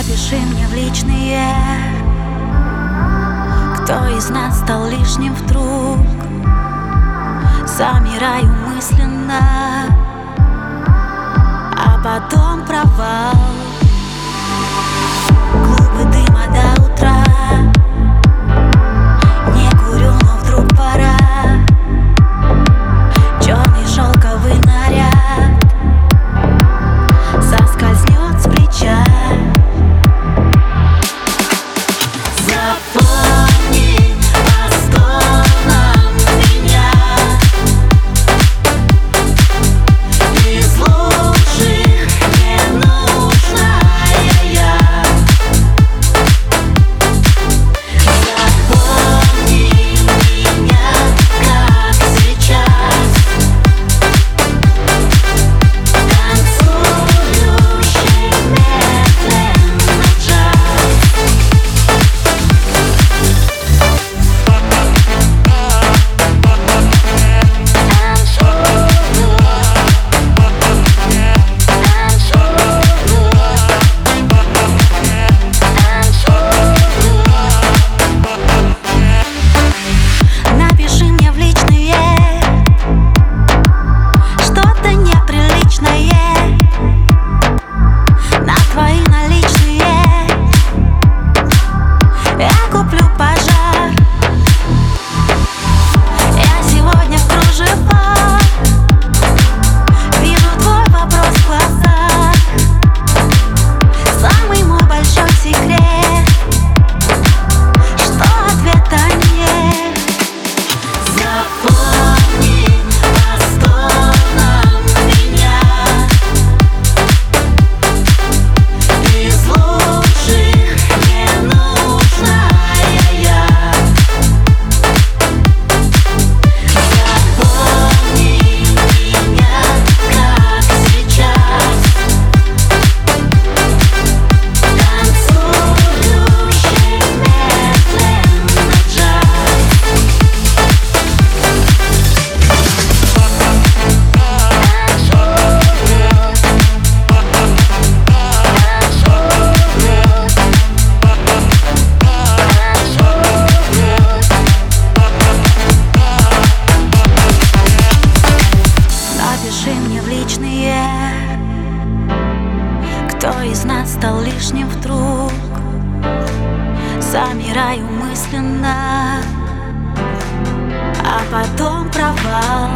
Напиши мне в личные. Кто из нас стал лишним вдруг? Замираю мысленно. А потом провал. из нас стал лишним вдруг. Замираю мысленно, а потом провал.